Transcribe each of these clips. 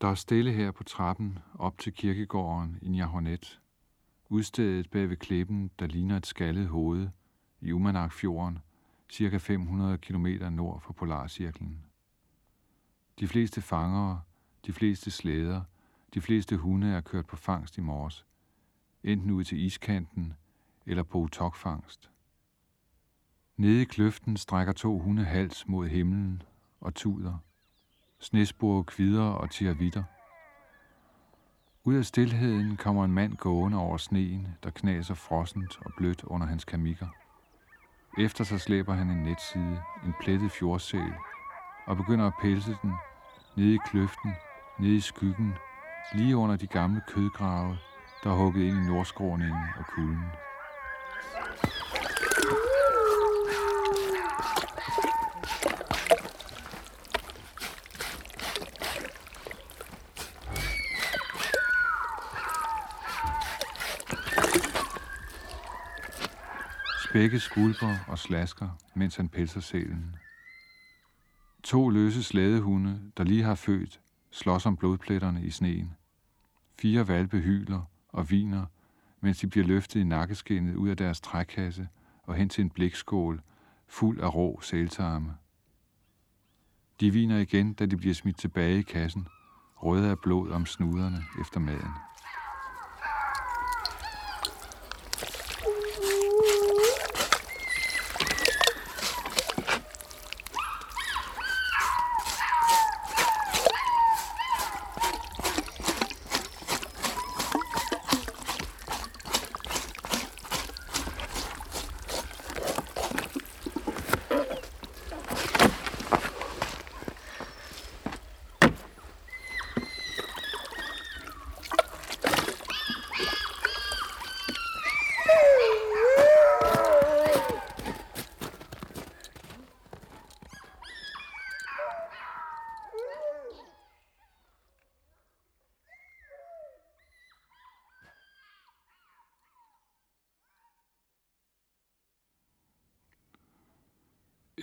Der er stille her på trappen op til kirkegården i Njahonet. Udstedet bag ved klippen, der ligner et skaldet hoved i Umanakfjorden, cirka 500 km nord for Polarcirklen. De fleste fangere, de fleste slæder, de fleste hunde er kørt på fangst i morges, enten ud til iskanten eller på utokfangst. Nede i kløften strækker to hunde hals mod himlen og tuder. Snesbore kvider og tiavitter. Ud af stilheden kommer en mand gående over sneen, der knaser frossent og blødt under hans kamikker. Efter sig slæber han en netside, en plettet fjordsæl, og begynder at pelse den nede i kløften, nede i skyggen, lige under de gamle kødgrave, der er hugget ind i nordskråningen og kulden. Spække skulper og slasker, mens han pelser sælen. To løse slædehunde, der lige har født, slås om blodpletterne i sneen. Fire valpe hyler og viner, mens de bliver løftet i nakkeskinnet ud af deres trækasse og hen til en blikskål fuld af rå sæltarme. De viner igen, da de bliver smidt tilbage i kassen, røde af blod om snuderne efter maden.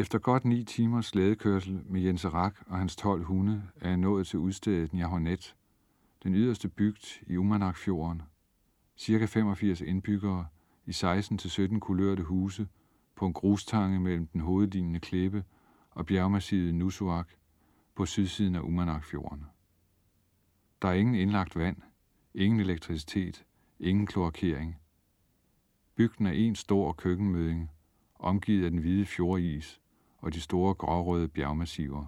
Efter godt ni timers slædekørsel med Jens Rak og hans 12 hunde er jeg nået til udstedet Njahonet, den yderste bygd i Umanakfjorden. Cirka 85 indbyggere i 16-17 kulørte huse på en grustange mellem den hovedlignende klippe og bjergmassivet Nusuak på sydsiden af Umanakfjorden. Der er ingen indlagt vand, ingen elektricitet, ingen kloakering. Bygden er en stor køkkenmøding, omgivet af den hvide fjordis, og de store grårøde bjergmassiver.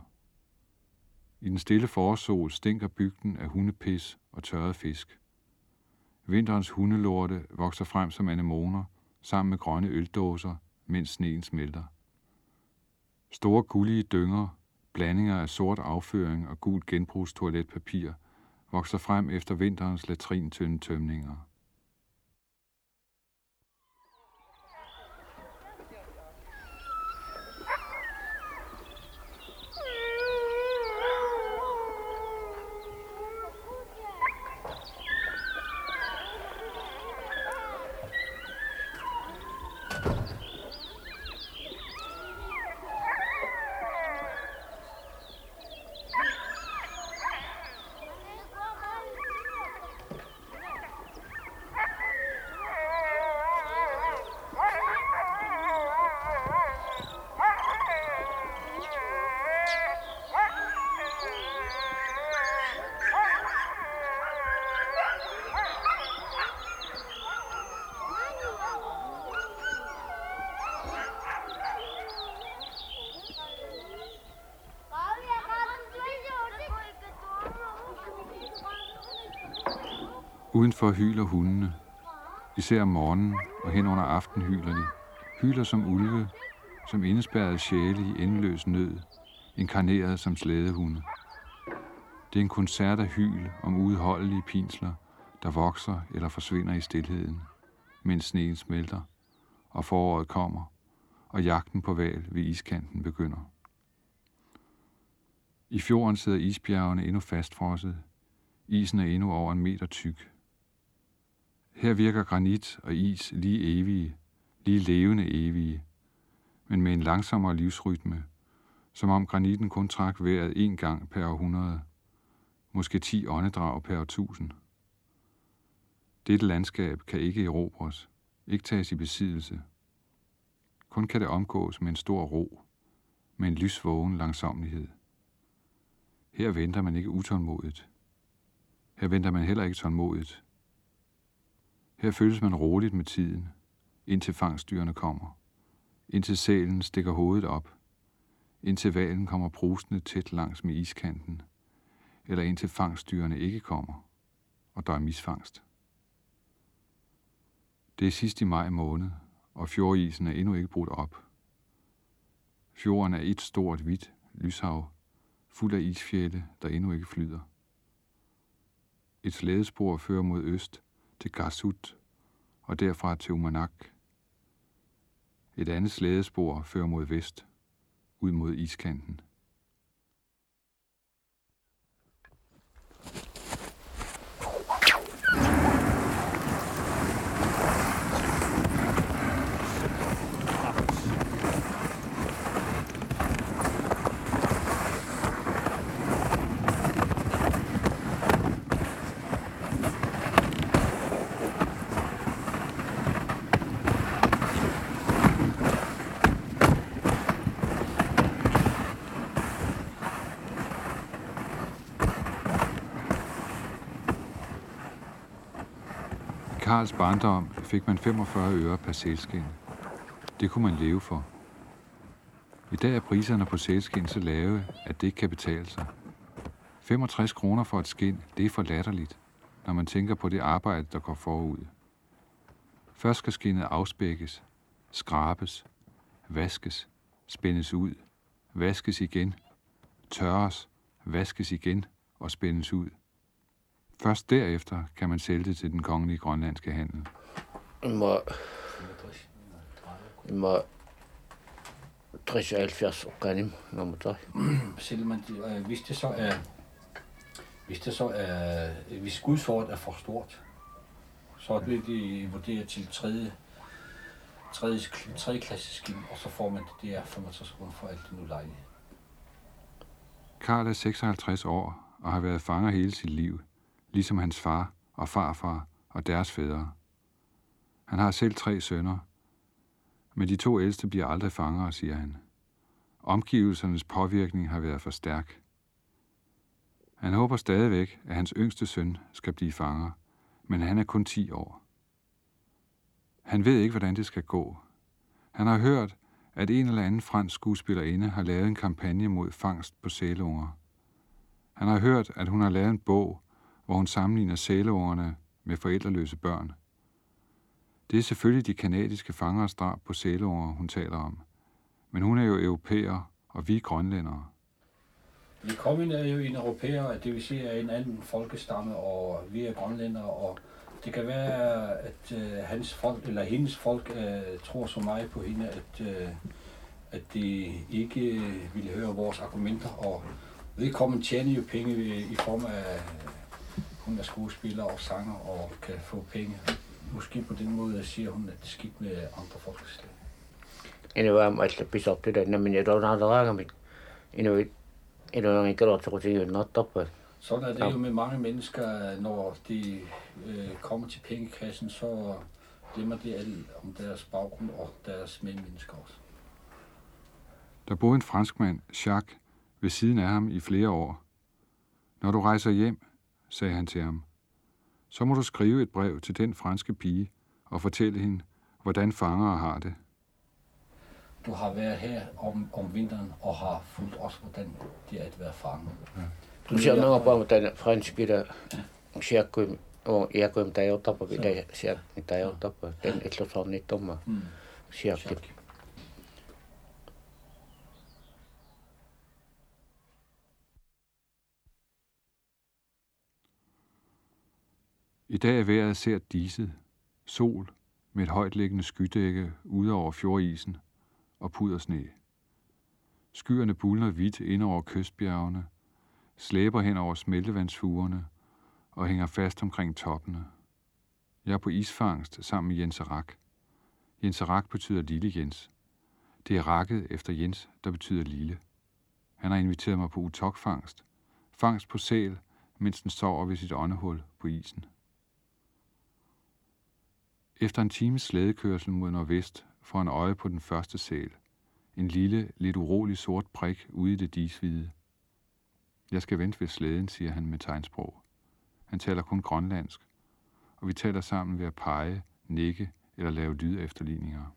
I den stille forårssol stinker bygden af hundepis og tørret fisk. Vinterens hundelorte vokser frem som anemoner sammen med grønne øldåser, mens sneen smelter. Store gullige dynger, blandinger af sort afføring og gult genbrugstoiletpapir, vokser frem efter vinterens latrintønde tømninger. Udenfor hyler hundene. Især om morgenen og hen under aften hyler de. Hyler som ulve, som indespærrede sjæle i endeløs nød, inkarneret som slædehunde. Det er en koncert af hyl om udholdelige pinsler, der vokser eller forsvinder i stilheden, mens sneen smelter, og foråret kommer, og jagten på val ved iskanten begynder. I fjorden sidder isbjergene endnu fastfrosset. Isen er endnu over en meter tyk. Her virker granit og is lige evige, lige levende evige, men med en langsommere livsrytme, som om granitten kun trak vejret en gang per århundrede. måske 10 åndedrag per tusind. Dette landskab kan ikke erobres, ikke tages i besiddelse. Kun kan det omgås med en stor ro, med en lysvågen langsomlighed. Her venter man ikke utålmodigt. Her venter man heller ikke tålmodigt. Her føles man roligt med tiden, indtil fangstdyrene kommer. Indtil sælen stikker hovedet op. Indtil valen kommer brusende tæt langs med iskanten. Eller indtil fangstdyrene ikke kommer, og der er misfangst. Det er sidst i maj måned, og fjordisen er endnu ikke brudt op. Fjorden er et stort, hvidt lyshav, fuld af isfjælde, der endnu ikke flyder. Et slædespor fører mod øst til Garsut og derfra til Umanak. Et andet slædespor fører mod vest, ud mod iskanten. Karls barndom fik man 45 øre per sælskin. Det kunne man leve for. I dag er priserne på sælskin så lave, at det ikke kan betale sig. 65 kroner for et skin, det er for latterligt, når man tænker på det arbejde, der går forud. Først skal skinnet afspækkes, skrabes, vaskes, spændes ud, vaskes igen, tørres, vaskes igen og spændes ud – Først derefter kan man sælge det til den kongelige grønlandske handel. Må, må 73 ganim, man tager. Selv man, øh, hvis det så er, hvis det så er, hvis gudsort er for stort, så bliver det vurderet til tredje, tredje, tredje klasse skin, og så får man det der 65 kroner for alt det nu lejlighed. Karl er 56 år og har været fanger hele sit liv – ligesom hans far og farfar og deres fædre. Han har selv tre sønner, men de to ældste bliver aldrig fanger, siger han. Omgivelsernes påvirkning har været for stærk. Han håber stadigvæk, at hans yngste søn skal blive fanger, men han er kun 10 år. Han ved ikke, hvordan det skal gå. Han har hørt, at en eller anden fransk skuespillerinde har lavet en kampagne mod fangst på sælunger. Han har hørt, at hun har lavet en bog, hvor hun sammenligner sæleungerne med forældreløse børn. Det er selvfølgelig de kanadiske fangers drab på sæleunger, hun taler om. Men hun er jo europæer, og vi er grønlændere. kommer er jo en europæer, det vil sige en anden folkestamme, og vi er grønlændere, og det kan være, at øh, hans folk, eller hendes folk øh, tror så meget på hende, at, øh, at de ikke vil høre vores argumenter, og vedkommende tjener jo penge i form af hun er skuespiller og sanger og kan få penge. Måske på den måde siger hun, at det er skidt med andre folkeslag. Inu vaan maitla pisopti tänne, minä tuon alta raagamit. Inu inu on ikke lov til at sige noget toppe. Sådan er det jo med mange mennesker, når de øh, kommer til pengekassen, så glemmer de alt om deres baggrund og deres medmennesker også. Der boede en franskmand, Jacques, ved siden af ham i flere år. Når du rejser hjem, sagde han til ham. Så må du skrive et brev til den franske pige og fortælle hende, hvordan fangere har det. Du har været her om, om vinteren og har fulgt os, hvordan det er at være fange. Ja. Du siger noget på den franske, der siger, og jeg går med dig og tapper, der siger, dig og tapper, den et eller andet tommer. Siger, I dag er vejret ser diset, sol med et højtliggende skydække ude over fjordisen og pudersne. Skyerne bulner hvidt ind over kystbjergene, slæber hen over smeltevandsfugerne og hænger fast omkring toppene. Jeg er på isfangst sammen med Jens Rak. Jens Rak betyder lille Jens. Det er rakket efter Jens, der betyder lille. Han har inviteret mig på utokfangst. Fangst på sæl, mens den sover ved sit åndehul på isen. Efter en times slædekørsel mod nordvest får han øje på den første sæl. En lille, lidt urolig sort prik ude i det disvide. Jeg skal vente ved slæden, siger han med tegnsprog. Han taler kun grønlandsk, og vi taler sammen ved at pege, nikke eller lave lyd efterligninger.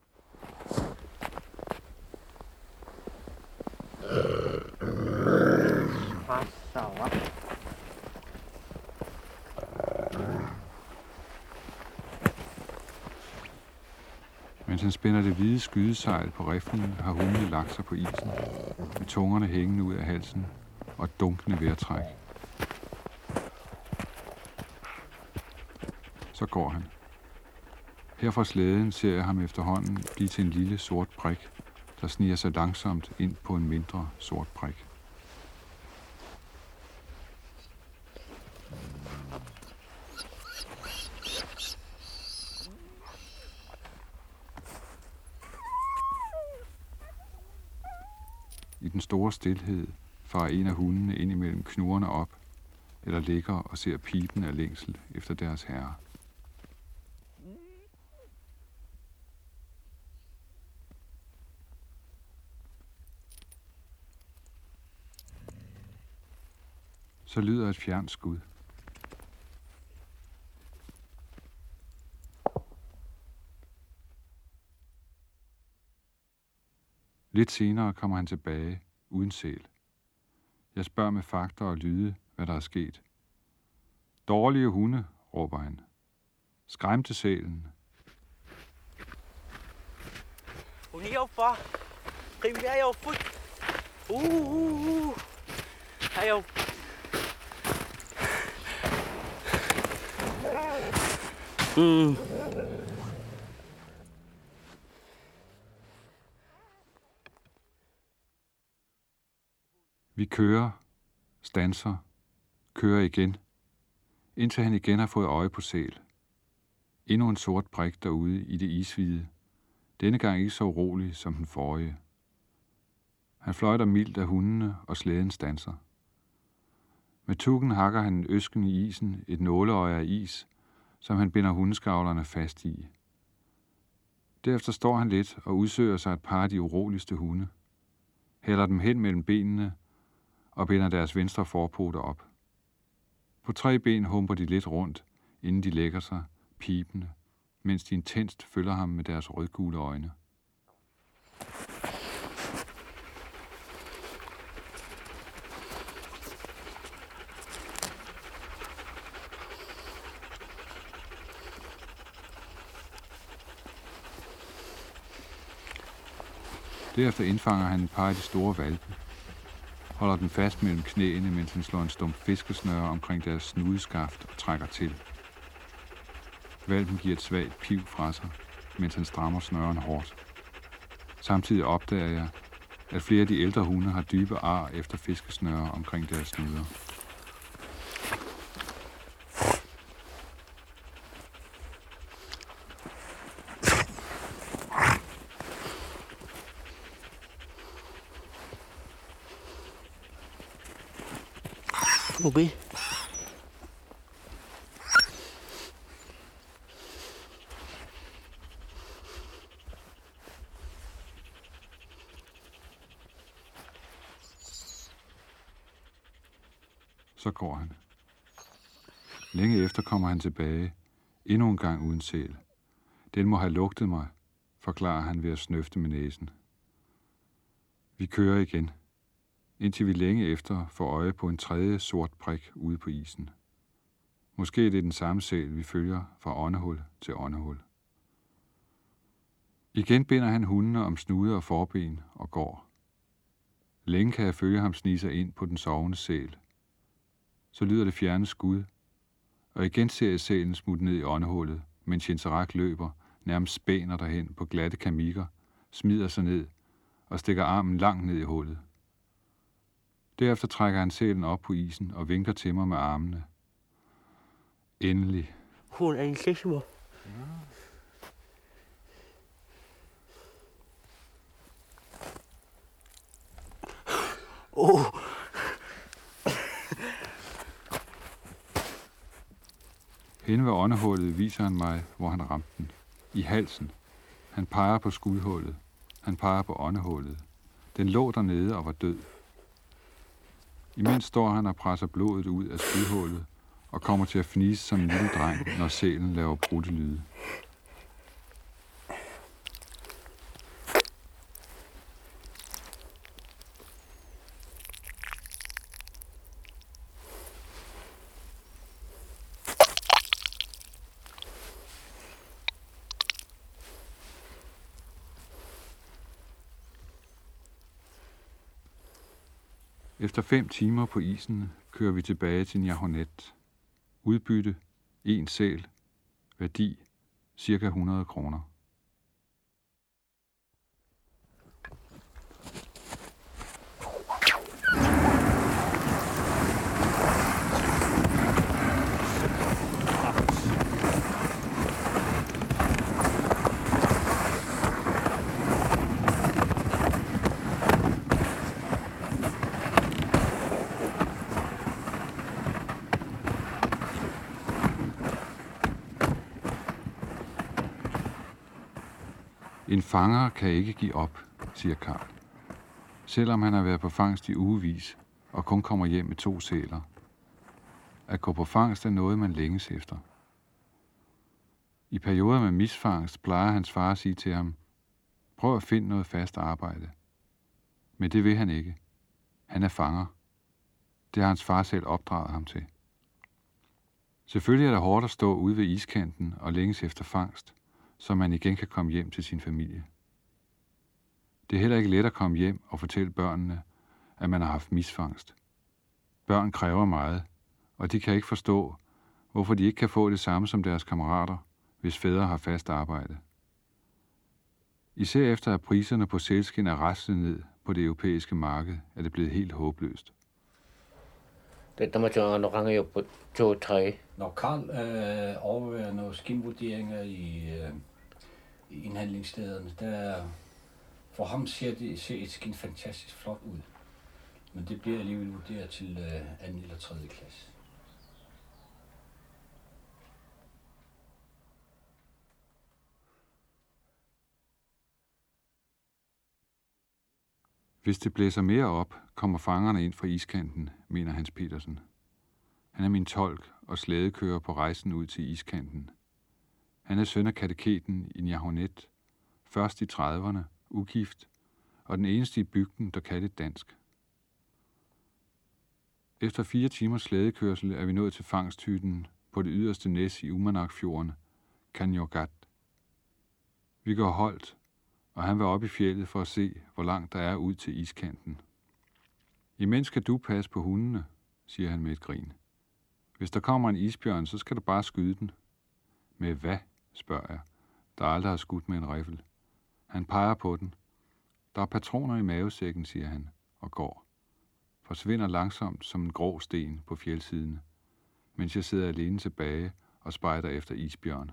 Mens han spænder det hvide skydesejl på riflen, har hundene lagt sig på isen, med tungerne hængende ud af halsen og dunkende vejrtræk. Så går han. Her fra slæden ser jeg ham efterhånden blive til en lille sort prik, der sniger sig langsomt ind på en mindre sort prik. I den store stillhed farer en af hundene ind imellem knurrene op, eller ligger og ser pipen af længsel efter deres herre. Så lyder et fjernt skud. Lidt senere kommer han tilbage uden sæl. Jeg spørger med fakter og lyde, hvad der er sket. Dårlige hunde, råber han. Skræmte sælen. Hun er jo for. Rim er jo fuld. Uh, uh, uh. Er jo. Mm. Vi kører, stanser, kører igen, indtil han igen har fået øje på sæl. Endnu en sort prik derude i det ishvide. Denne gang ikke så urolig som den forrige. Han fløjter mildt af hundene, og slæden stanser. Med tukken hakker han øsken i isen, et nåleøje af is, som han binder hundeskavlerne fast i. Derefter står han lidt og udsøger sig et par af de uroligste hunde. Hælder dem hen mellem benene og binder deres venstre forpoter op. På tre ben humper de lidt rundt, inden de lægger sig, pipende, mens de intenst følger ham med deres rødgule øjne. Derefter indfanger han et par af de store valpe, holder den fast mellem knæene, mens han slår en stump fiskesnøre omkring deres snudeskaft og trækker til. Valpen giver et svagt piv fra sig, mens han strammer snøren hårdt. Samtidig opdager jeg, at flere af de ældre hunde har dybe ar efter fiskesnøre omkring deres snuder. Okay. Så går han. Længe efter kommer han tilbage, endnu en gang uden sæl. Den må have lugtet mig, forklarer han ved at snøfte med næsen. Vi kører igen, indtil vi længe efter får øje på en tredje sort prik ude på isen. Måske er det den samme sæl, vi følger fra åndehul til åndehul. Igen binder han hundene om snude og forben og går. Længe kan jeg følge ham snige sig ind på den sovende sæl. Så lyder det fjerne skud, og igen ser jeg sælen smutte ned i åndehullet, mens Jenserak løber, nærmest spæner derhen på glatte kamikker, smider sig ned og stikker armen langt ned i hullet. Derefter trækker han sælen op på isen og vinker til mig med armene. Endelig. Hun er en sexmor. Oh. Henne ved åndehullet viser han mig, hvor han ramte den. I halsen. Han peger på skudhullet. Han peger på åndehullet. Den lå dernede og var død. Imens står han og presser blodet ud af skudhullet og kommer til at fnise som en lille dreng, når sælen laver brudte lyde. Efter fem timer på isen kører vi tilbage til Njahonet. Udbytte, en sæl, værdi, cirka 100 kroner. En fanger kan ikke give op, siger Karl. Selvom han har været på fangst i ugevis og kun kommer hjem med to sæler. At gå på fangst er noget, man længes efter. I perioder med misfangst plejer hans far at sige til ham, prøv at finde noget fast arbejde. Men det vil han ikke. Han er fanger. Det har hans far selv opdraget ham til. Selvfølgelig er det hårdt at stå ude ved iskanten og længes efter fangst, så man igen kan komme hjem til sin familie. Det er heller ikke let at komme hjem og fortælle børnene, at man har haft misfangst. Børn kræver meget, og de kan ikke forstå, hvorfor de ikke kan få det samme som deres kammerater, hvis fædre har fast arbejde. Især efter at priserne på sælskin er raslet ned på det europæiske marked, er det blevet helt håbløst. Det er der, man ranger jo på 2-3. Når Karl øh, overvejer nogle skinvurderinger i, øh, i indhandlingsstederne, der for ham ser, det, ser et skin fantastisk flot ud. Men det bliver alligevel vurderet til øh, anden eller tredje klasse. Hvis det blæser mere op, kommer fangerne ind fra iskanten, mener Hans Petersen. Han er min tolk og slædekører på rejsen ud til iskanten. Han er søn af kateketen i Njahonet, først i 30'erne, ugift, og den eneste i bygden, der kan det dansk. Efter fire timers slædekørsel er vi nået til fangsthytten på det yderste næs i Umanakfjorden, Kanjogat. Vi går holdt, og han vil op i fjellet for at se, hvor langt der er ud til iskanten. Imens skal du passe på hundene, siger han med et grin. Hvis der kommer en isbjørn, så skal du bare skyde den. Med hvad, spørger jeg, der aldrig har skudt med en riffel. Han peger på den. Der er patroner i mavesækken, siger han, og går. Forsvinder langsomt som en grå sten på fjeldsiden, mens jeg sidder alene tilbage og spejder efter isbjørn.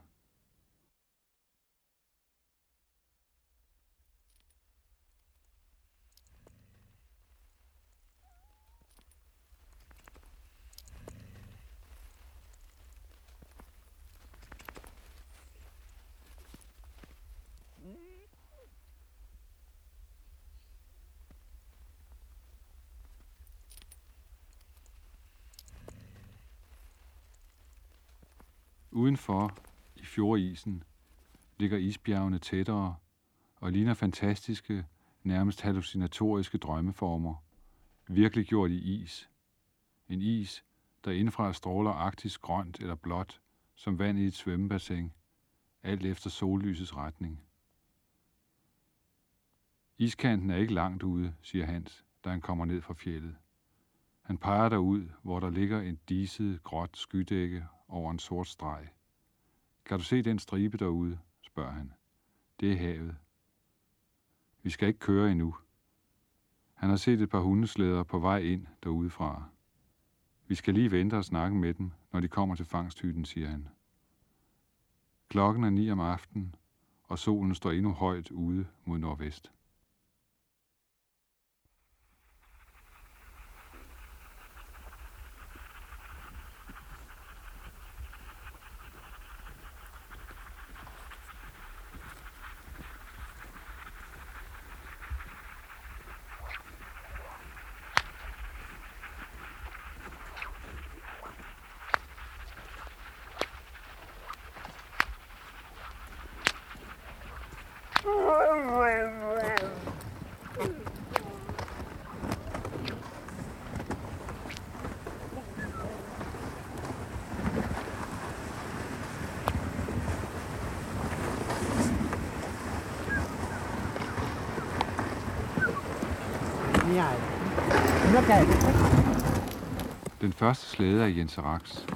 For i fjordisen, ligger isbjergene tættere og ligner fantastiske, nærmest hallucinatoriske drømmeformer, virkelig gjort i is. En is, der indfra stråler arktisk grønt eller blåt, som vand i et svømmebassin, alt efter sollysets retning. Iskanten er ikke langt ude, siger Hans, da han kommer ned fra fjellet. Han peger derud, hvor der ligger en diset, gråt skydække over en sort streg. Kan du se den stribe derude? spørger han. Det er havet. Vi skal ikke køre endnu. Han har set et par hundeslæder på vej ind derudefra. Vi skal lige vente og snakke med dem, når de kommer til fangsthytten, siger han. Klokken er ni om aftenen, og solen står endnu højt ude mod nordvest. Den første slæde er Jens Raks.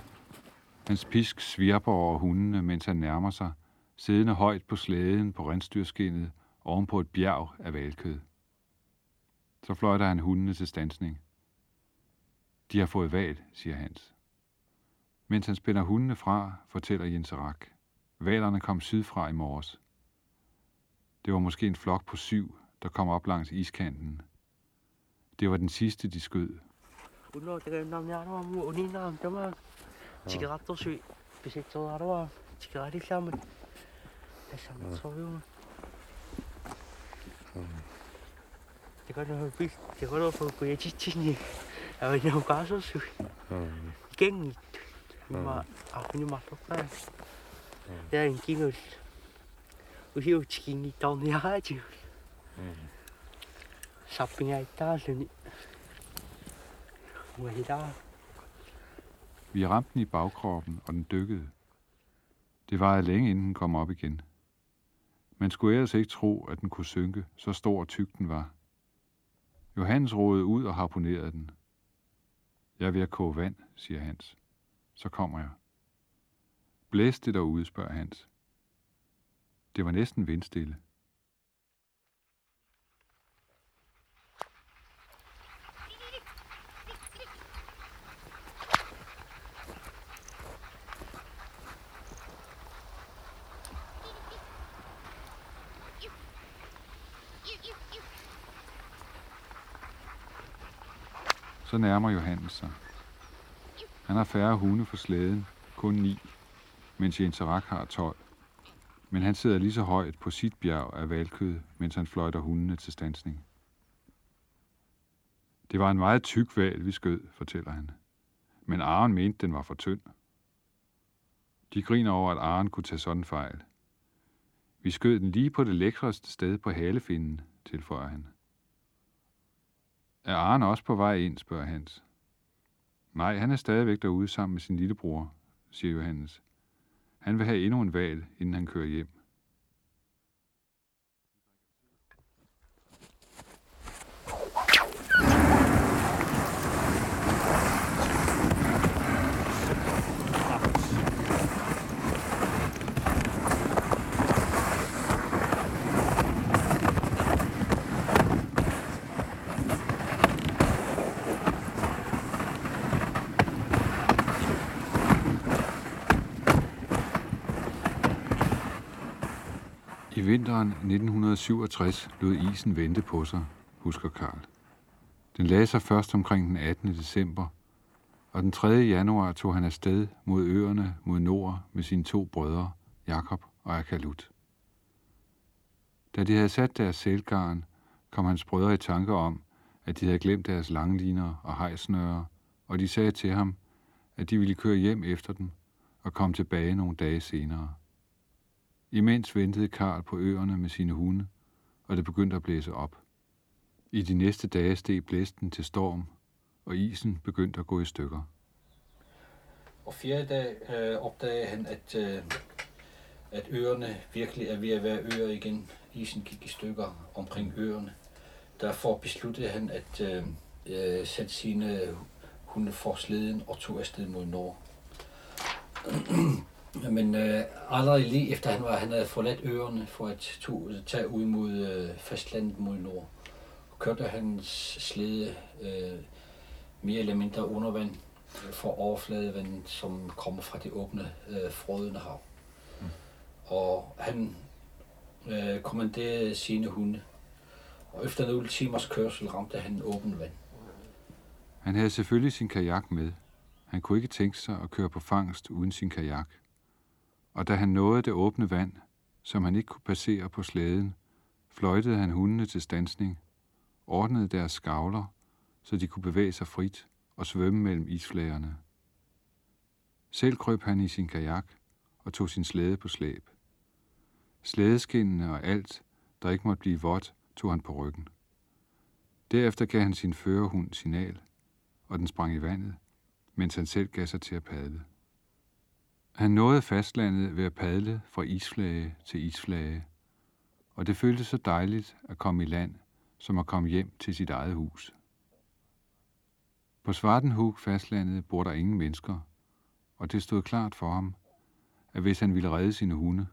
Hans pisk svirper over hundene, mens han nærmer sig, siddende højt på slæden på rensdyrskinnet oven på et bjerg af valkød. Så fløjter han hundene til stansning. De har fået val, siger Hans. Mens han spænder hundene fra, fortæller Jens Rak. Valerne kom sydfra i morges. Det var måske en flok på syv, der kom op langs iskanten. Det var den sidste, de skød. Uno, vi ramte den i bagkroppen, og den dykkede. Det varede længe, inden den kom op igen. Man skulle ellers ikke tro, at den kunne synke, så stor og tyk den var. Johannes rådede ud og harponerede den. Jeg er ved at koge vand, siger Hans. Så kommer jeg. Blæste det derude, spørger Hans. Det var næsten vindstille. Nærmer Johannes sig. Han har færre hunde for slæden, kun ni, mens Jens Rak har 12. Men han sidder lige så højt på sit bjerg af valkød, mens han fløjter hundene til stansning. Det var en meget tyk val, vi skød, fortæller han. Men Aren mente, den var for tynd. De griner over, at Aren kunne tage sådan fejl. Vi skød den lige på det lækreste sted på halefinden, tilføjer han. Er Arne også på vej ind, spørger Hans. Nej, han er stadigvæk derude sammen med sin lillebror, siger Johannes. Han vil have endnu en val, inden han kører hjem. Vinteren 1967 lod isen vente på sig, husker Karl. Den lagde sig først omkring den 18. december, og den 3. januar tog han afsted mod øerne mod nord med sine to brødre, Jakob og Akalut. Da de havde sat deres sælgarn, kom hans brødre i tanke om, at de havde glemt deres langliner og hejsnøre, og de sagde til ham, at de ville køre hjem efter den og komme tilbage nogle dage senere. Imens ventede Karl på øerne med sine hunde, og det begyndte at blæse op. I de næste dage steg blæsten til storm, og isen begyndte at gå i stykker. Og fjerde dag øh, opdagede han, at, øh, at øerne virkelig er ved at være øer igen. Isen gik i stykker omkring øerne. Derfor besluttede han at øh, øh sætte sine hunde for sleden og tog afsted mod nord. Men øh, allerede lige efter han var, han havde forladt øerne for at to, tage ud mod øh, fastlandet mod nord, kørte hans slede øh, mere eller mindre under vand for overfladevand, som kommer fra det åbne øh, frødende hav. Mm. Og han øh, kommanderede sine hunde, og efter nogle timers kørsel ramte han åben vand. Han havde selvfølgelig sin kajak med. Han kunne ikke tænke sig at køre på fangst uden sin kajak og da han nåede det åbne vand, som han ikke kunne passere på slæden, fløjtede han hundene til stansning, ordnede deres skavler, så de kunne bevæge sig frit og svømme mellem isflagerne. Selv krøb han i sin kajak og tog sin slæde på slæb. Slædeskinnene og alt, der ikke måtte blive vådt, tog han på ryggen. Derefter gav han sin førerhund signal, og den sprang i vandet, mens han selv gav sig til at padle. Han nåede fastlandet ved at padle fra isflage til isflage, og det føltes så dejligt at komme i land, som at komme hjem til sit eget hus. På Svartenhug fastlandet bor der ingen mennesker, og det stod klart for ham, at hvis han ville redde sine hunde,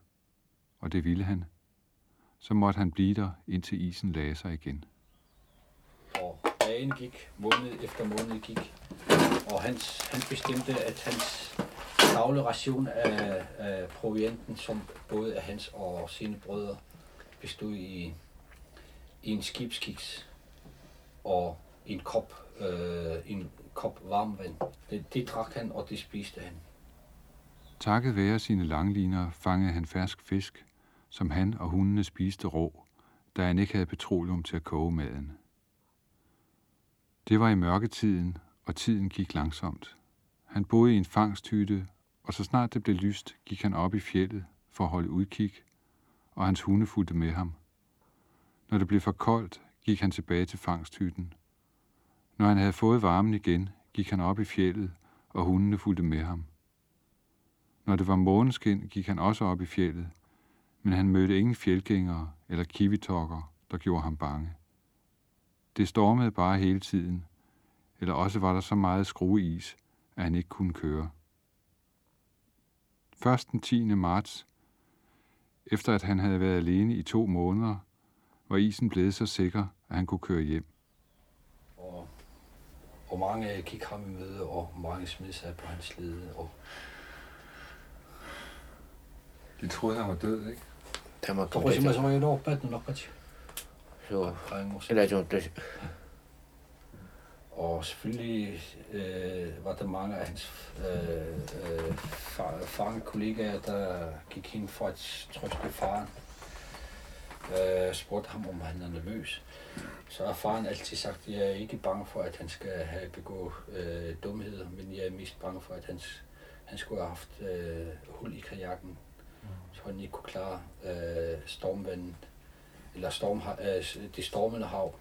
og det ville han, så måtte han blive der, indtil isen lagde sig igen. Og dagen gik, måned efter måned gik, og hans, han bestemte, at hans daglig ration af, af provianten, som både af hans og sine brødre, bestod i, i en skibskiks og en kop, øh, en kop varm vand. Det, det drak han, og det spiste han. Takket være sine langliner fangede han fersk fisk, som han og hundene spiste rå, da han ikke havde petroleum til at koge maden. Det var i mørketiden, og tiden gik langsomt. Han boede i en fangsthytte, og så snart det blev lyst, gik han op i fjellet for at holde udkig, og hans hunde fulgte med ham. Når det blev for koldt, gik han tilbage til fangsthytten. Når han havde fået varmen igen, gik han op i fjellet, og hundene fulgte med ham. Når det var måneskin, gik han også op i fjellet, men han mødte ingen fjeldgængere eller kivitokker, der gjorde ham bange. Det stormede bare hele tiden, eller også var der så meget skrueis, at han ikke kunne køre. Først den 10. marts, efter at han havde været alene i to måneder, var isen blevet så sikker, at han kunne køre hjem. Og, og mange gik ham i møde, og mange smed sig på hans lede. Og De troede, han var død, ikke? Tämä Koko kun simmäisen var jo päättynyt nokkat. Joo. Rangos. Sillä se on tosi. Og selvfølgelig øh, var der mange af hans øh, øh, far, kollegaer, der gik hen for at trøste faren. Øh, spurgte ham, om han er nervøs. Så har faren altid sagt, at jeg er ikke bange for, at han skal have begået øh, dumheder, men jeg er mest bange for, at han, han skulle have haft øh, hul i kajakken, så han ikke kunne klare øh, stormvandet, eller storm, øh, det stormende hav.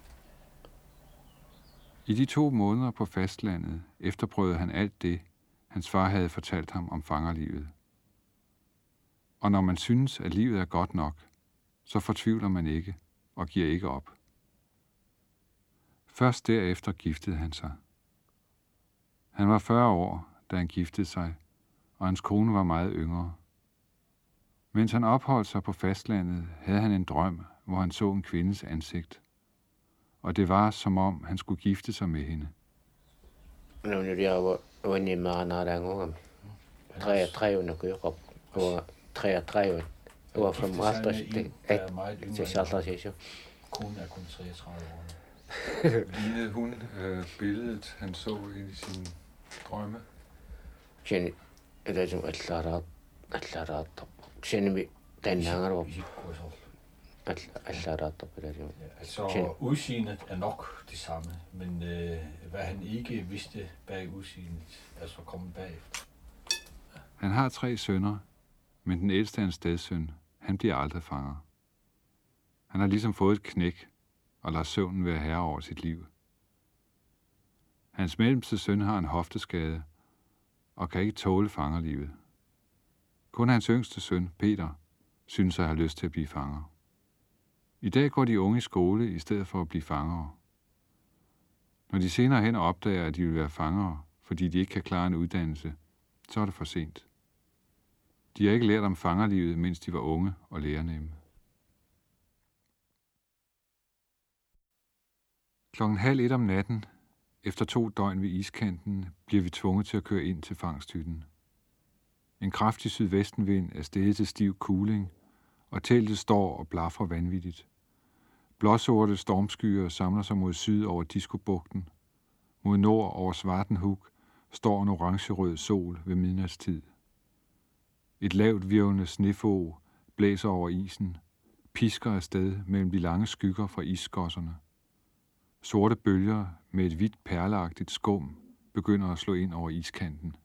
I de to måneder på fastlandet efterprøvede han alt det, hans far havde fortalt ham om fangerlivet. Og når man synes, at livet er godt nok, så fortvivler man ikke og giver ikke op. Først derefter giftede han sig. Han var 40 år, da han giftede sig, og hans kone var meget yngre. Mens han opholdt sig på fastlandet, havde han en drøm, hvor han så en kvindes ansigt. Og det var, som om han skulle gifte sig med hende. No nyt jag var var niin mä annan den gången. Tre tre under kyrkop. Och tre tre Det var fra Malta til der er meget yngre til end Salta Session. Konen er kun 33 år. Lignede hun øh, billedet, han så i sin drømme? Sen det som allaraat allaraat. Vi den hanger op allaraat op det jo. Altså, udseendet er nok det samme, men øh, hvad han ikke vidste bag udseendet, er så kommet bagefter. Han har tre sønner, men den ældste er en stedsøn. Han bliver aldrig fanger. Han har ligesom fået et knæk, og lader søvnen være herre over sit liv. Hans mellemste søn har en hofteskade, og kan ikke tåle fangerlivet. Kun hans yngste søn, Peter, synes at have lyst til at blive fanger. I dag går de unge i skole i stedet for at blive fangere. Når de senere hen opdager, at de vil være fangere, fordi de ikke kan klare en uddannelse, så er det for sent. De har ikke lært om fangerlivet, mens de var unge og lærernemme. Klokken halv et om natten, efter to døgn ved iskanten, bliver vi tvunget til at køre ind til fangsthytten. En kraftig sydvestenvind er steget til stiv kuling, og teltet står og blaffer vanvittigt. Blåsorte stormskyer samler sig mod syd over Diskobugten. Mod nord over Svartenhug står en orangerød sol ved midnatstid. Et lavt virvende snefog blæser over isen, pisker afsted mellem de lange skygger fra isskosserne. Sorte bølger med et hvidt perleagtigt skum begynder at slå ind over iskanten.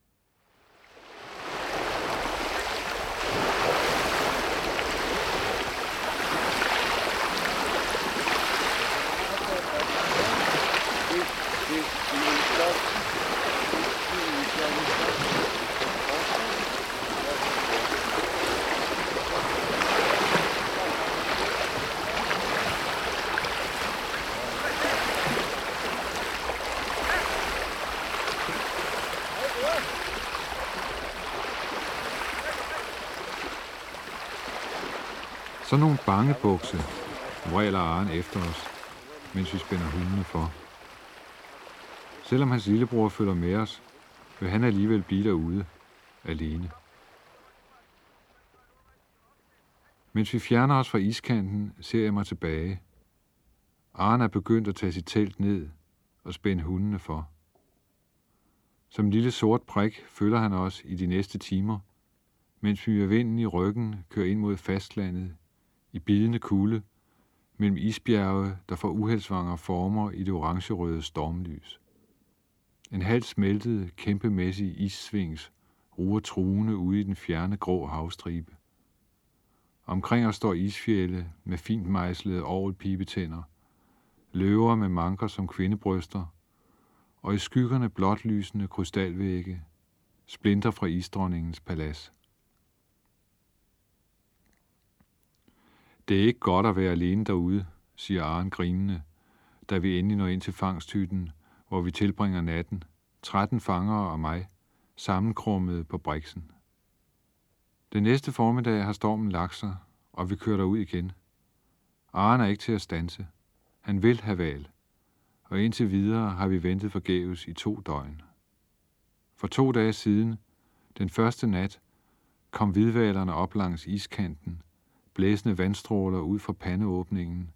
Så nogle bangebukse vræler Aren efter os, mens vi spænder hundene for. Selvom hans lillebror følger med os, vil han alligevel blive derude, alene. Mens vi fjerner os fra iskanten, ser jeg mig tilbage. Arne er begyndt at tage sit telt ned og spænde hundene for. Som en lille sort prik følger han os i de næste timer, mens vi med vinden i ryggen kører ind mod fastlandet i bidende kulde mellem isbjerge, der får uheldsvanger former i det orangerøde stormlys. En halv smeltet, kæmpemæssig issvings ruer truende ude i den fjerne grå havstribe. Omkring os står isfjælde med fint mejslede orgelpibetænder, løver med manker som kvindebryster, og i skyggerne blotlysende krystalvægge, splinter fra isdronningens palads. Det er ikke godt at være alene derude, siger Aren grinende, da vi endelig når ind til fangsthytten, hvor vi tilbringer natten, 13 fangere og mig, sammenkrummet på briksen. Den næste formiddag har stormen lagt sig, og vi kører derud igen. Aren er ikke til at stanse. Han vil have valg, og indtil videre har vi ventet forgæves i to døgn. For to dage siden, den første nat, kom hvidvalerne op langs iskanten, blæsende vandstråler ud fra pandeåbningen,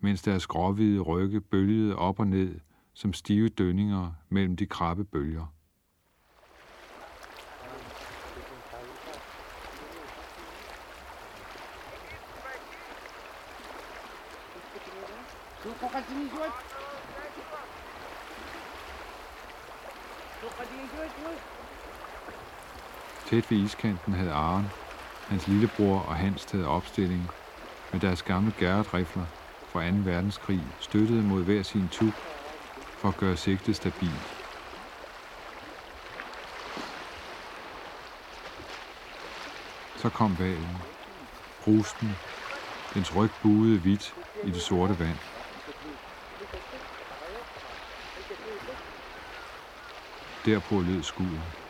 mens deres gråhvide rygge bølgede op og ned som stive dønninger mellem de krabbe bølger. Tæt ved iskanten havde Aren, hans lillebror og Hans taget opstilling med deres gamle gærretrifler fra 2. verdenskrig støttede mod hver sin tub for at gøre sigtet stabilt. Så kom valen. Brusten. Dens ryg buede hvidt i det sorte vand. Derpå lød skuddet.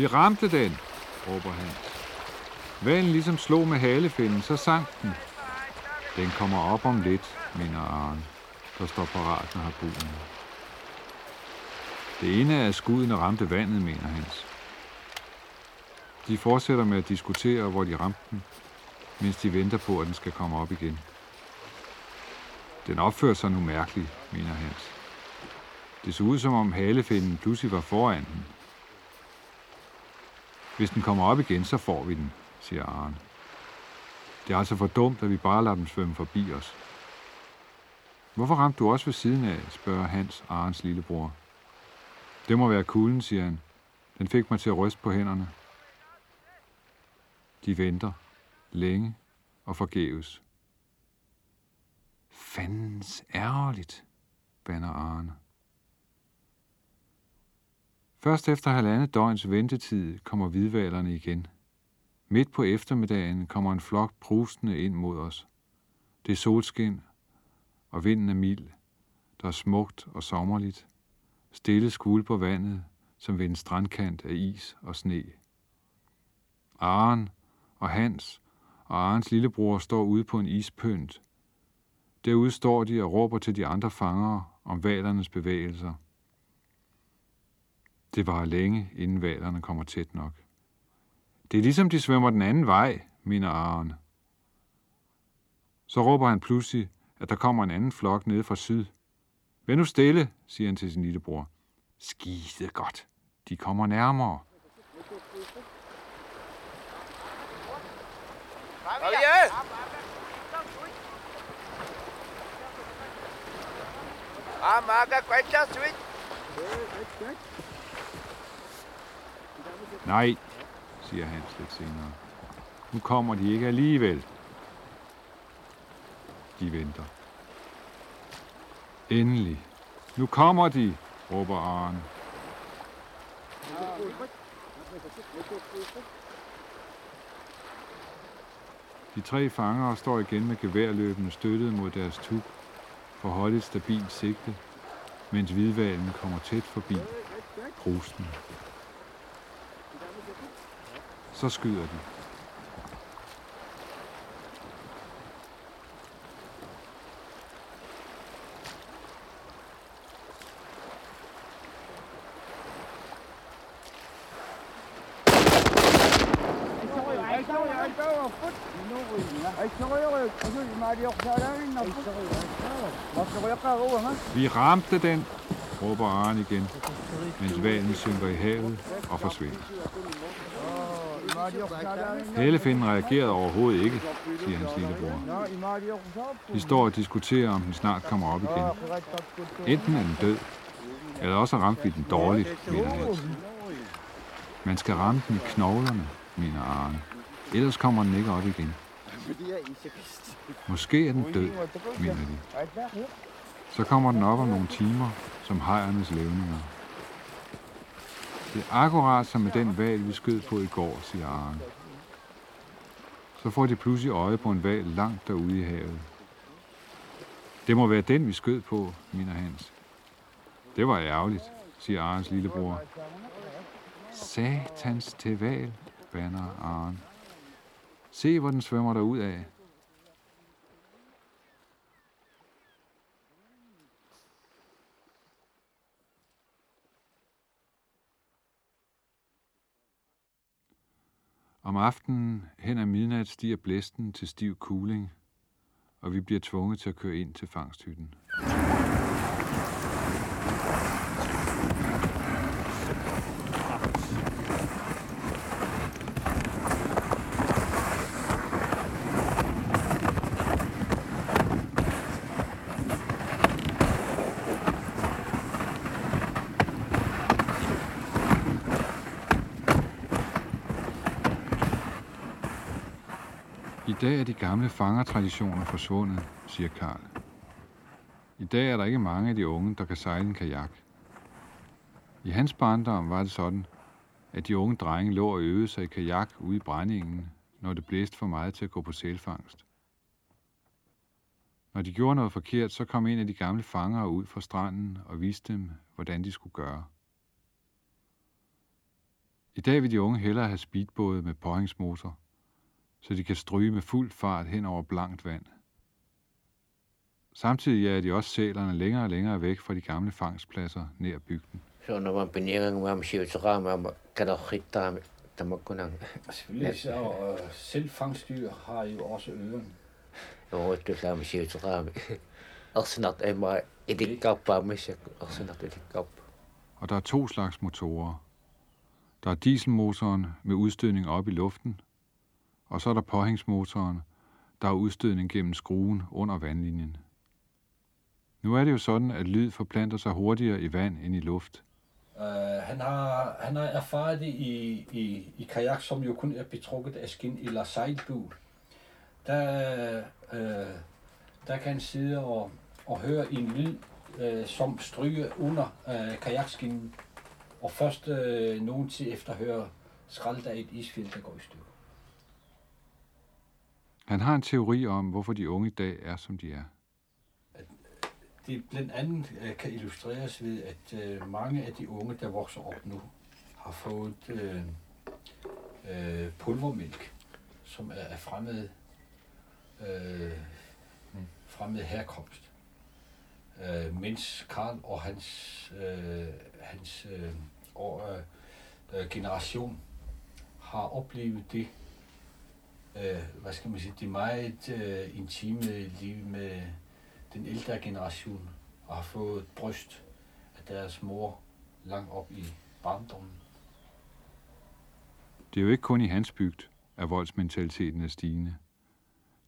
Vi ramte den, råber han. Valen ligesom slog med halefinden, så sank den. Den kommer op om lidt, mener Arne, der står parat med harpunen. Det ene af skuddene ramte vandet, mener Hans. De fortsætter med at diskutere, hvor de ramte den, mens de venter på, at den skal komme op igen. Den opfører sig nu mærkeligt, mener Hans. Det så ud som om halefinden pludselig var foran den. Hvis den kommer op igen, så får vi den, siger Arne. Det er altså for dumt, at vi bare lader dem svømme forbi os. Hvorfor ramte du også ved siden af, spørger Hans, Arens lillebror. Det må være kulden, siger han. Den fik mig til at ryste på hænderne. De venter. Længe og forgæves. Fandens ærgerligt, banner Arne. Først efter halvandet døgns ventetid kommer hvidvalerne igen. Midt på eftermiddagen kommer en flok prustende ind mod os. Det er solskin, og vinden er mild. Der er smukt og sommerligt. Stille skuld på vandet, som ved en strandkant af is og sne. Aren og Hans og Arens lillebror står ude på en ispynt. Derude står de og råber til de andre fangere om valernes bevægelser. Det var længe, inden valerne kommer tæt nok. Det er ligesom, de svømmer den anden vej, mener Aren. Så råber han pludselig, at der kommer en anden flok nede fra syd. Vær nu stille, siger han til sin lillebror. Skide godt. De kommer nærmere. Amaga, quite sweet. Nej, siger Hans lidt senere. Nu kommer de ikke alligevel. De venter. Endelig. Nu kommer de, råber Arne. De tre fangere står igen med geværløbende støttet mod deres tub for at holde et stabilt sigte, mens hvidvalen kommer tæt forbi krusten. Så skyder de. Vi ramte den, råber Arne igen, mens valen synker i havet og forsvinder. Hellefinden reagerede overhovedet ikke, siger hans lillebror. De står og diskuterer, om den snart kommer op igen. Enten er den død, eller også ramt vi den dårligt, mener Hans. Man skal ramme den i knoglerne, mener Arne. Ellers kommer den ikke op igen. Måske er den død, mener de. Så kommer den op om nogle timer, som hejernes levninger. Det er akkurat som med den val, vi skød på i går, siger Arne. Så får de pludselig øje på en val langt derude i havet. Det må være den, vi skød på, minder Hans. Det var ærgerligt, siger Arnes lillebror. Satans til val, banner Arne. Se, hvor den svømmer derud af. Om aftenen hen ad midnat stiger blæsten til stiv kuling, og vi bliver tvunget til at køre ind til fangsthytten. Dag er de gamle fangertraditioner forsvundet, siger Karl. I dag er der ikke mange af de unge, der kan sejle en kajak. I hans barndom var det sådan, at de unge drenge lå og øvede sig i kajak ude i brændingen, når det blæste for meget til at gå på sælfangst. Når de gjorde noget forkert, så kom en af de gamle fangere ud fra stranden og viste dem, hvordan de skulle gøre. I dag vil de unge hellere have speedbåde med påhængsmotor, så de kan stryge med fuld fart hen over blankt vand. Samtidig er de også sælerne længere og længere væk fra de gamle fangstpladser nær bygden. Så når man benæring med ham siger til ram, man kan da hitte der må kun. Selvfølgelig, og selv har jo også øren. Jo, det er man siger til ram. Også når det er det ikke op bare med sig, også når det ikke op. Og der er to slags motorer. Der er dieselmotoren med udstødning op i luften, og så er der påhængsmotoren, der er udstødning gennem skruen under vandlinjen. Nu er det jo sådan, at lyd forplanter sig hurtigere i vand end i luft. Uh, han, har, han har erfaret det i, i, i kajak, som jo kun er betrukket af skin eller sejlbul. Der, uh, der kan han sidde og, og høre en lyd, uh, som stryger under uh, kajakskinnen, og først uh, nogen tid efter høre skrald af et isfjeld, der går i stykker. Han har en teori om, hvorfor de unge i dag er, som de er. Øh, det blandt andet øh, kan illustreres ved, at øh, mange af de unge, der vokser op nu, har fået øh, øh, pulvermælk, som er af fremmed, øh, hmm, fremmed herkomst. Øh, mens Karl og hans, øh, hans øh, og, øh, generation har oplevet det, øh, hvad skal man sige, det meget øh, intime liv med den ældre generation og har fået et bryst af deres mor langt op i barndommen. Det er jo ikke kun i hans bygd, at voldsmentaliteten er stigende.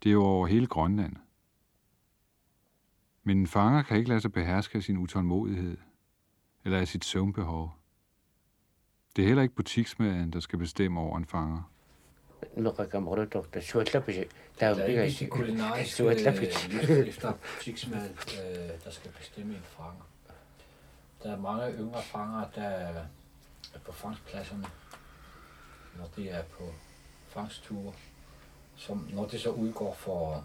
Det er jo over hele Grønland. Men en fanger kan ikke lade sig beherske af sin utålmodighed eller af sit søvnbehov. Det er heller ikke butiksmaden, der skal bestemme over en fanger. Jo ikke de ikke kulinariske suatlapisi. øh, efter butiksmad, der skal bestemme en fanger. Der er mange yngre fanger, der er på fangstpladserne, når det er på fangstture. som når det så udgår for,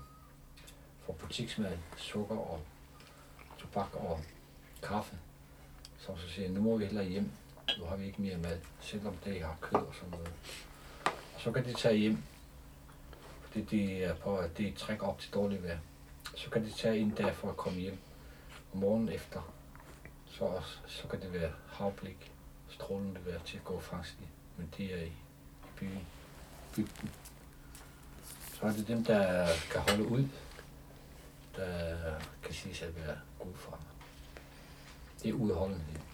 for butiksmad, sukker og tobak og kaffe, som så siger, nu må vi hellere hjem, nu har vi ikke mere mad, selvom det har kød og sådan noget. Og så kan de tage hjem, fordi de er på, at det trækker op til dårligt vejr. Så kan de tage ind der for at komme hjem. Og morgen efter, så, så kan det være havblik, strålende vejr til at gå fangst i. Men de er i, i byen, bygden. Så er det dem, der kan holde ud, der kan sige at være gode for Det er udholdenhed.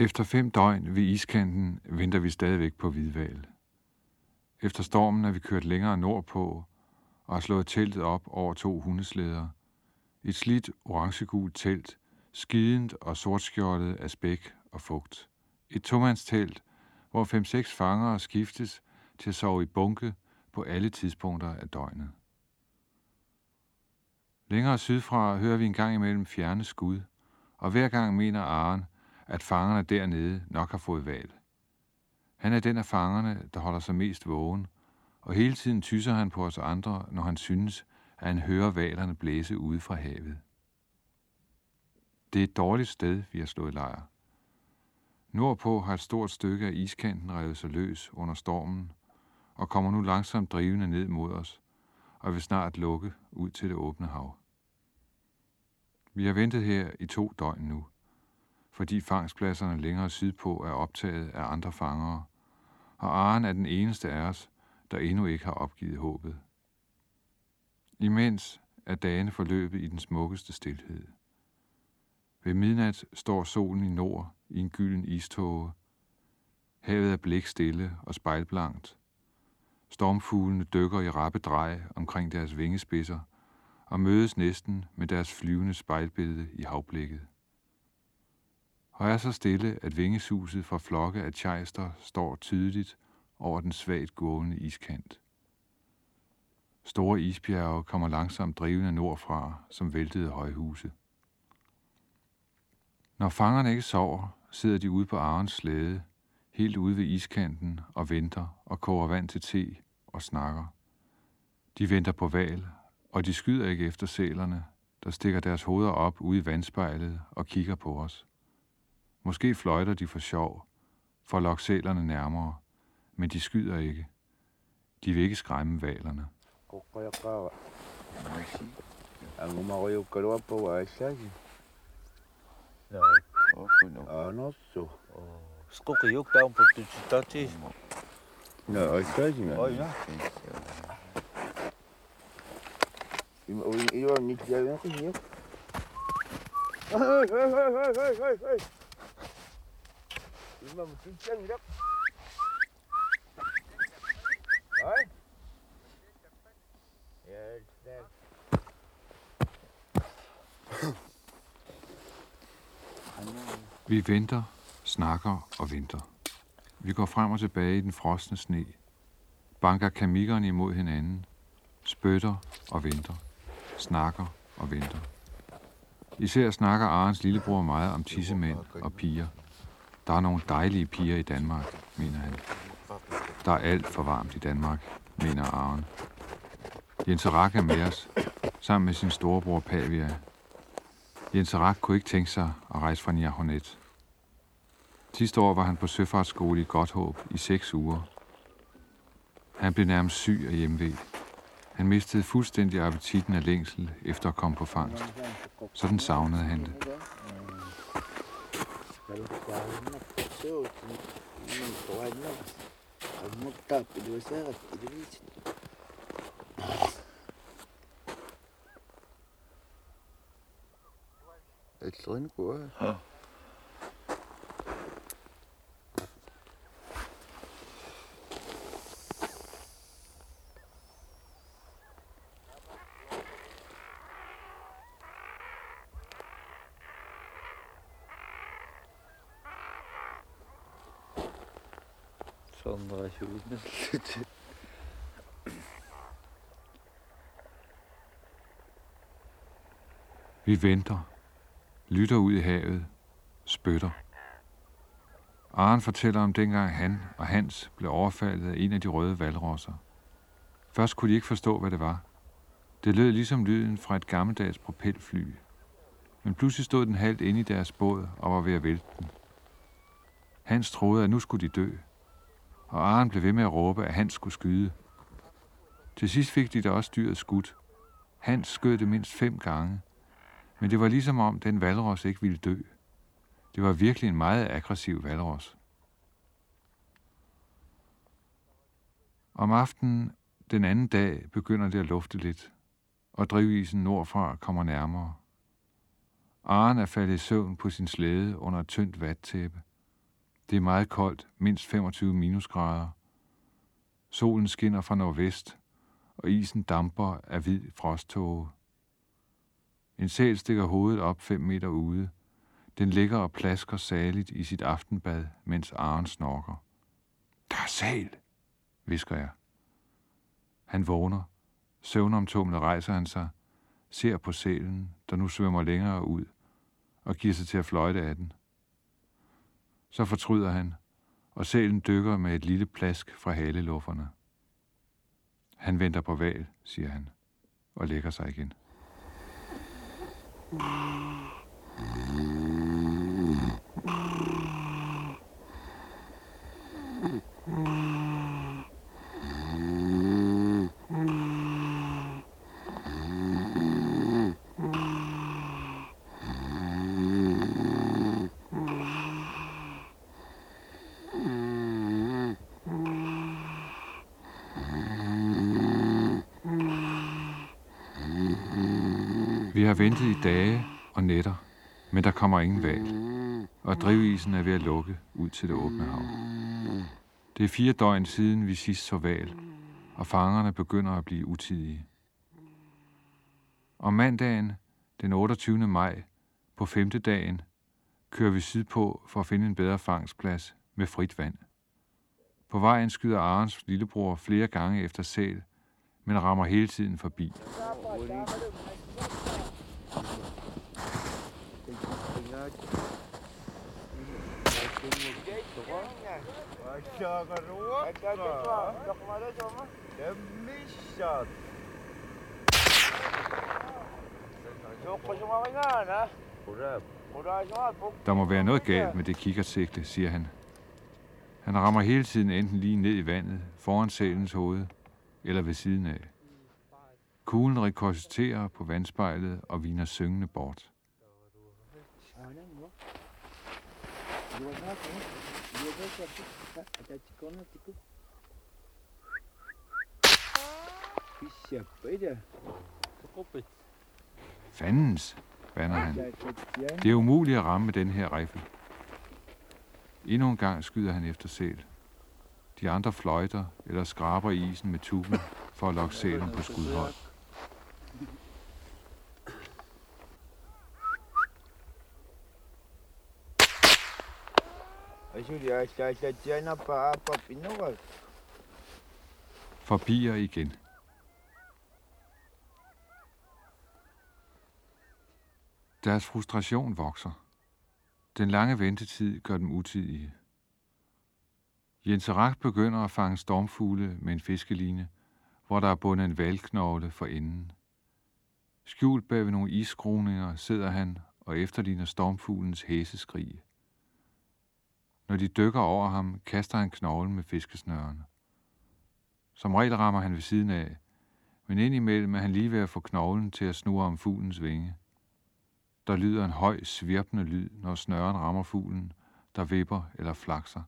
Efter fem døgn ved iskanten venter vi stadigvæk på hvidval. Efter stormen er vi kørt længere nordpå og har slået teltet op over to hundeslæder. Et slidt orangegult telt, skident og sortskjoldet af spæk og fugt. Et tomandstelt, hvor fem-seks fangere skiftes til at sove i bunke på alle tidspunkter af døgnet. Længere sydfra hører vi en gang imellem fjerne skud, og hver gang mener Aren, at fangerne dernede nok har fået valg. Han er den af fangerne, der holder sig mest vågen, og hele tiden tyser han på os andre, når han synes, at han hører valerne blæse ude fra havet. Det er et dårligt sted, vi har slået lejr. Nordpå har et stort stykke af iskanten revet sig løs under stormen, og kommer nu langsomt drivende ned mod os, og vil snart lukke ud til det åbne hav. Vi har ventet her i to døgn nu fordi fangstpladserne længere sydpå er optaget af andre fangere, og Aren er den eneste af os, der endnu ikke har opgivet håbet. Imens er dagene forløbet i den smukkeste stilhed. Ved midnat står solen i nord i en gylden iståge. Havet er blikstille og spejlblankt. Stormfuglene dykker i rappe drej omkring deres vingespidser og mødes næsten med deres flyvende spejlbillede i havblikket og er så stille, at vingesuset fra flokke af tjejster står tydeligt over den svagt gående iskant. Store isbjerge kommer langsomt drivende nordfra, som væltede højhuse. Når fangerne ikke sover, sidder de ude på Arens slæde, helt ude ved iskanten og venter og koger vand til te og snakker. De venter på val, og de skyder ikke efter sælerne, der stikker deres hoveder op ude i vandspejlet og kigger på os. Måske fløjter de for sjov, for at lokke sælerne nærmere, men de skyder ikke. De vil ikke skræmme valerne. Ko niyo. Hey hey hey hey hey må hey. Ima mo er dak. Ay. Yes. Vi venter, snakker og venter. Vi går frem og tilbage i den frosne sne, banker kamikkerne imod hinanden, spytter og venter, snakker og venter. Især snakker Arens lillebror meget om tissemænd og piger. Der er nogle dejlige piger i Danmark, mener han. Der er alt for varmt i Danmark, mener Arven. Jens Rak er med os, sammen med sin storebror Pavia. Jens Rak kunne ikke tænke sig at rejse fra Njahonet. Sidste år var han på søfartsskole i Godthåb i seks uger. Han blev nærmest syg af hjemved. Han mistede fuldstændig appetitten af længsel efter at komme på fangst. Sådan savnede han det. kalıplarına kısa olsun. Bunun kolayına bas. Kalmak da biliyorsa bak gidebilirsin. Это слоник бывает. Til huden. Vi venter, lytter ud i havet, spytter. Aren fortæller om dengang han og Hans blev overfaldet af en af de røde valrosser. Først kunne de ikke forstå, hvad det var. Det lød ligesom lyden fra et gammeldags propelfly. Men pludselig stod den halvt inde i deres båd og var ved at vælte den. Hans troede, at nu skulle de dø. Og Aren blev ved med at råbe, at han skulle skyde. Til sidst fik de da også dyret skudt. Hans skød det mindst fem gange. Men det var ligesom om, den valros ikke ville dø. Det var virkelig en meget aggressiv valros. Om aftenen den anden dag begynder det at lufte lidt, og drivisen nordfra kommer nærmere. Aren er faldet i søvn på sin slæde under et tyndt vattæppe. Det er meget koldt, mindst 25 minusgrader. Solen skinner fra nordvest, og isen damper af hvid frosttåge. En sæl stikker hovedet op fem meter ude. Den ligger og plasker saligt i sit aftenbad, mens Aren snorker. Der er sæl, visker jeg. Han vågner. Søvnomtumlet rejser han sig, ser på sælen, der nu svømmer længere ud, og giver sig til at fløjte af den. Så fortryder han, og sælen dykker med et lille plask fra halelufferne. Han venter på valg, siger han, og lægger sig igen. Vi har ventet i dage og nætter, men der kommer ingen valg, og drivisen er ved at lukke ud til det åbne hav. Det er fire døgn siden, vi sidst så val, og fangerne begynder at blive utidige. Om mandagen, den 28. maj, på femte dagen, kører vi sydpå for at finde en bedre fangstplads med frit vand. På vejen skyder Arens lillebror flere gange efter sæl, men rammer hele tiden forbi. Der må være noget galt med det kikkertsigte, siger han. Han rammer hele tiden enten lige ned i vandet, foran sælens hoved, eller ved siden af. Kuglen rekorsiterer på vandspejlet og viner syngende bort. Fandens, banner han. Det er umuligt at ramme med den her rifle. Endnu en gang skyder han efter sæl. De andre fløjter eller skraber i isen med tuben for at lokke sælen på skudhold. Forbier igen. Deres frustration vokser. Den lange ventetid gør dem utidige. Jens Rack begynder at fange stormfugle med en fiskeline, hvor der er bundet en valgknogle for enden. Skjult bag ved nogle iskroninger sidder han og efterligner stormfuglens hæseskrig. Når de dykker over ham, kaster han knoglen med fiskesnørene. Som regel rammer han ved siden af, men indimellem er han lige ved at få knoglen til at snurre om fuglens vinge. Der lyder en høj, svirpende lyd, når snøren rammer fuglen, der vipper eller flakser.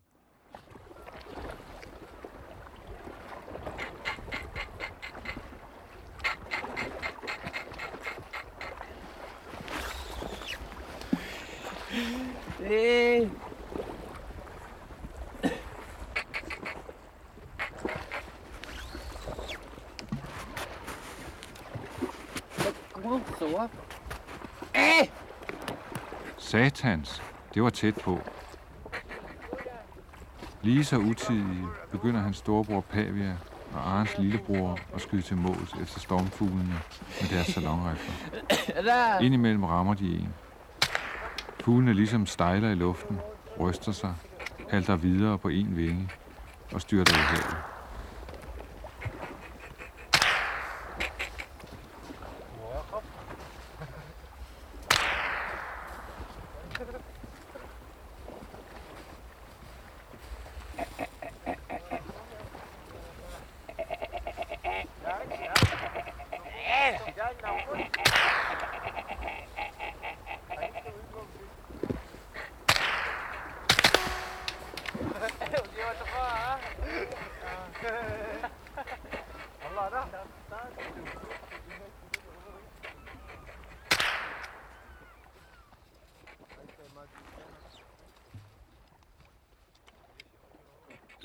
Hey. Så. Satans, det var tæt på. Lige så utidig begynder hans storebror Pavia og Arens lillebror at skyde til måls efter stormfuglene med deres salonrifler. Indimellem rammer de en. Fuglene ligesom stejler i luften, ryster sig, halter videre på en vinge og styrter i havet.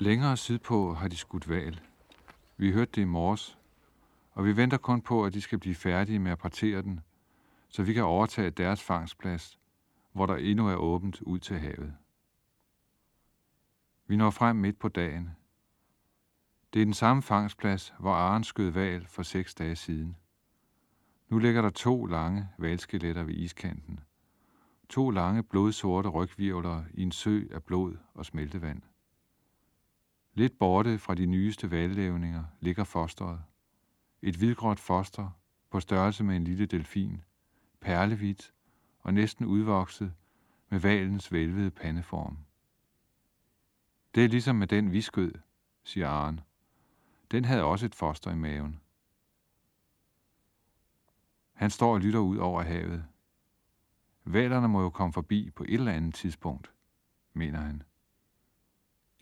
Længere sydpå har de skudt val. Vi hørte det i morges, og vi venter kun på, at de skal blive færdige med at partere den, så vi kan overtage deres fangstplads, hvor der endnu er åbent ud til havet. Vi når frem midt på dagen. Det er den samme fangstplads, hvor Aren skød val for seks dage siden. Nu ligger der to lange valskeletter ved iskanten. To lange blodsorte rygvirvler i en sø af blod og smeltevand. Lidt borte fra de nyeste vallævninger ligger fosteret. Et hvidgråt foster på størrelse med en lille delfin, perlehvidt og næsten udvokset med valens vælvede pandeform. Det er ligesom med den vi skød, siger Aren. Den havde også et foster i maven. Han står og lytter ud over havet. Valerne må jo komme forbi på et eller andet tidspunkt, mener han.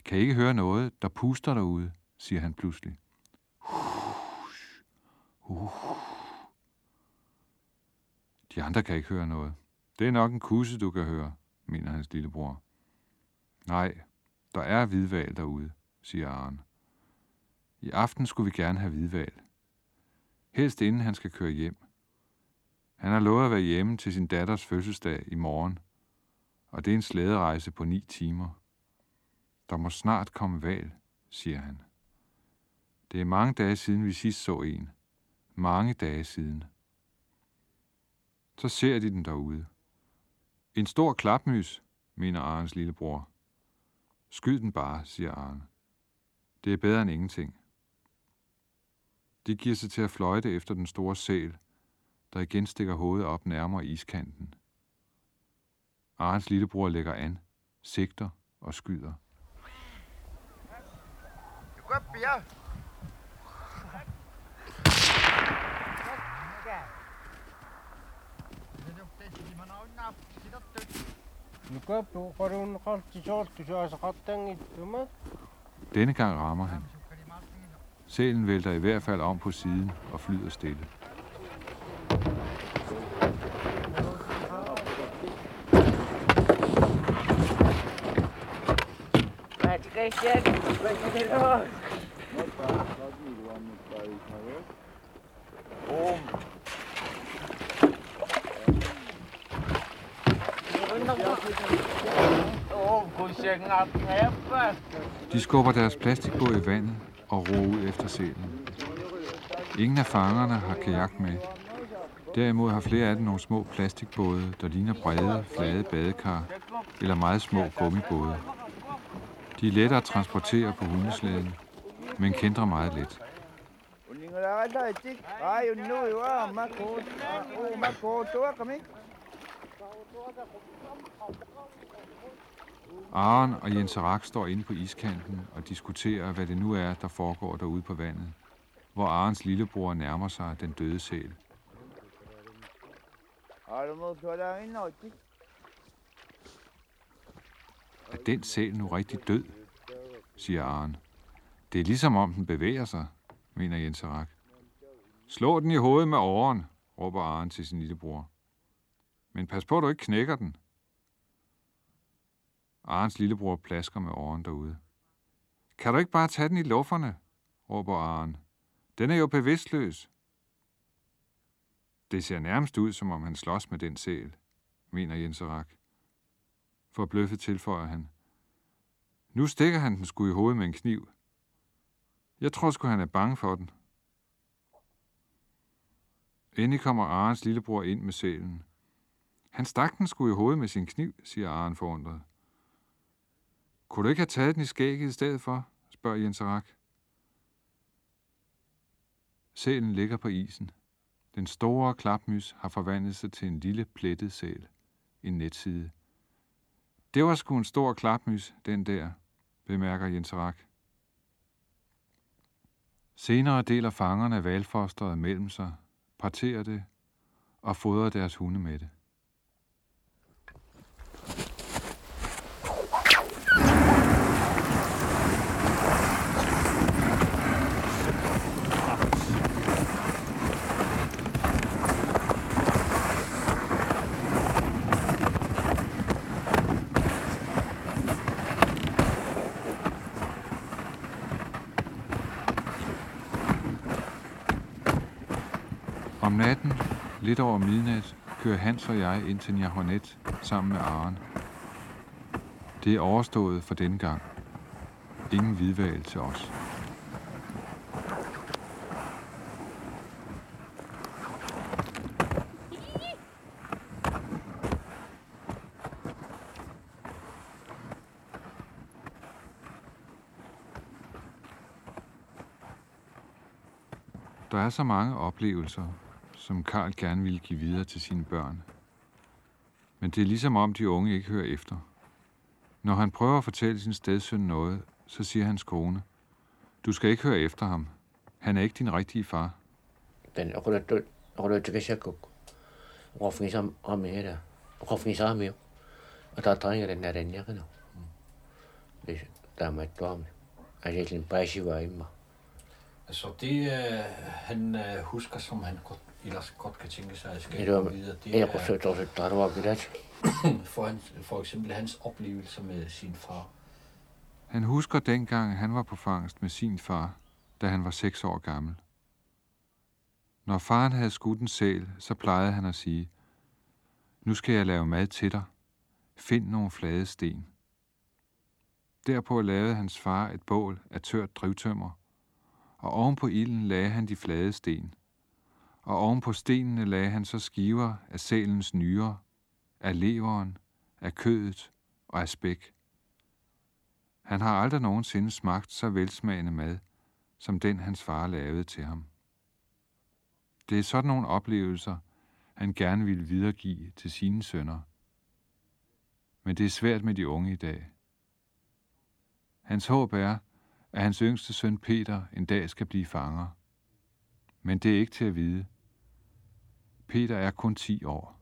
Kan ikke høre noget, der puster derude, siger han pludselig. De andre kan ikke høre noget. Det er nok en kusse, du kan høre, mener hans lillebror. Nej, der er hvidval derude, siger Aren. I aften skulle vi gerne have hvidval. Helst inden han skal køre hjem. Han har lovet at være hjemme til sin datters fødselsdag i morgen, og det er en slæderejse på ni timer. Der må snart komme val, siger han. Det er mange dage siden, vi sidst så en. Mange dage siden. Så ser de den derude. En stor klapmys, mener Arens lillebror. Skyd den bare, siger Arne. Det er bedre end ingenting. De giver sig til at fløjte efter den store sæl, der igen stikker hovedet op nærmere iskanten. Arens lillebror lægger an, sigter og skyder. Kuppia. Nukaptu qarun qalti sortu saasa qattangittumat. Denne gang rammer han. Sælen vælter i hvert fald om på siden og flyder stille. De skubber deres plastikbåd i vandet og roer ud efter sælen. Ingen af fangerne har kajak med. Derimod har flere af dem nogle små plastikbåde, der ligner brede, flade badekar eller meget små gummibåde. De er lettere at transportere på hundeslæden, men kender meget lidt. Aren og Jens Rak står inde på iskanten og diskuterer, hvad det nu er, der foregår derude på vandet, hvor Arens lillebror nærmer sig den døde sæl. Er den sæl nu rigtig død? siger Aren. Det er ligesom om den bevæger sig, mener Jens Rak. Slå den i hovedet med åren, råber Aren til sin lillebror. Men pas på, at du ikke knækker den, Arens lillebror plasker med åren derude. Kan du ikke bare tage den i lufferne? råber Aren. Den er jo bevidstløs. Det ser nærmest ud, som om han slås med den sæl, mener Jens Rak. For bløffet tilføjer han. Nu stikker han den sgu i hovedet med en kniv. Jeg tror sgu, han er bange for den. Endelig kommer Arens lillebror ind med sælen. Han stak den sgu i hovedet med sin kniv, siger Aren forundret. Kunne du ikke have taget den i skægget i stedet for? spørger Jens Rak. Sælen ligger på isen. Den store klapmys har forvandlet sig til en lille plettet sæl. En netside. Det var sgu en stor klapmys, den der, bemærker Jens Rak. Senere deler fangerne valfosteret mellem sig, parterer det og fodrer deres hunde med det. Om natten, lidt over midnat, kører Hans og jeg ind til Njahonet sammen med Aren. Det er overstået for denne gang. Ingen hvidval til os. Der er så mange oplevelser, som Karl gerne ville give videre til sine børn. Men det er ligesom om de unge ikke hører efter. Når han prøver at fortælle sin stedsøn noget, så siger hans kone, du skal ikke høre efter ham. Han er ikke din rigtige far. Den. Og der trænger den der den jeg nu. Det der er meget dom. Altså ikke en præcis var imma. Altså det, øh, han øh, husker, som han godt, ellers godt kan tænke sig at skabe videre, det er for, hans, for eksempel hans oplevelser med sin far. Han husker dengang, han var på fangst med sin far, da han var seks år gammel. Når faren havde skudt en sæl, så plejede han at sige, nu skal jeg lave mad til dig. Find nogle flade sten. Derpå lavede hans far et bål af tørt drivtømmer, og oven på ilden lagde han de flade sten. Og oven på stenene lagde han så skiver af sælens nyre, af leveren, af kødet og af spæk. Han har aldrig nogensinde smagt så velsmagende mad, som den hans far lavede til ham. Det er sådan nogle oplevelser, han gerne ville videregive til sine sønner. Men det er svært med de unge i dag. Hans håb er, at hans yngste søn Peter en dag skal blive fanger. Men det er ikke til at vide. Peter er kun 10 år.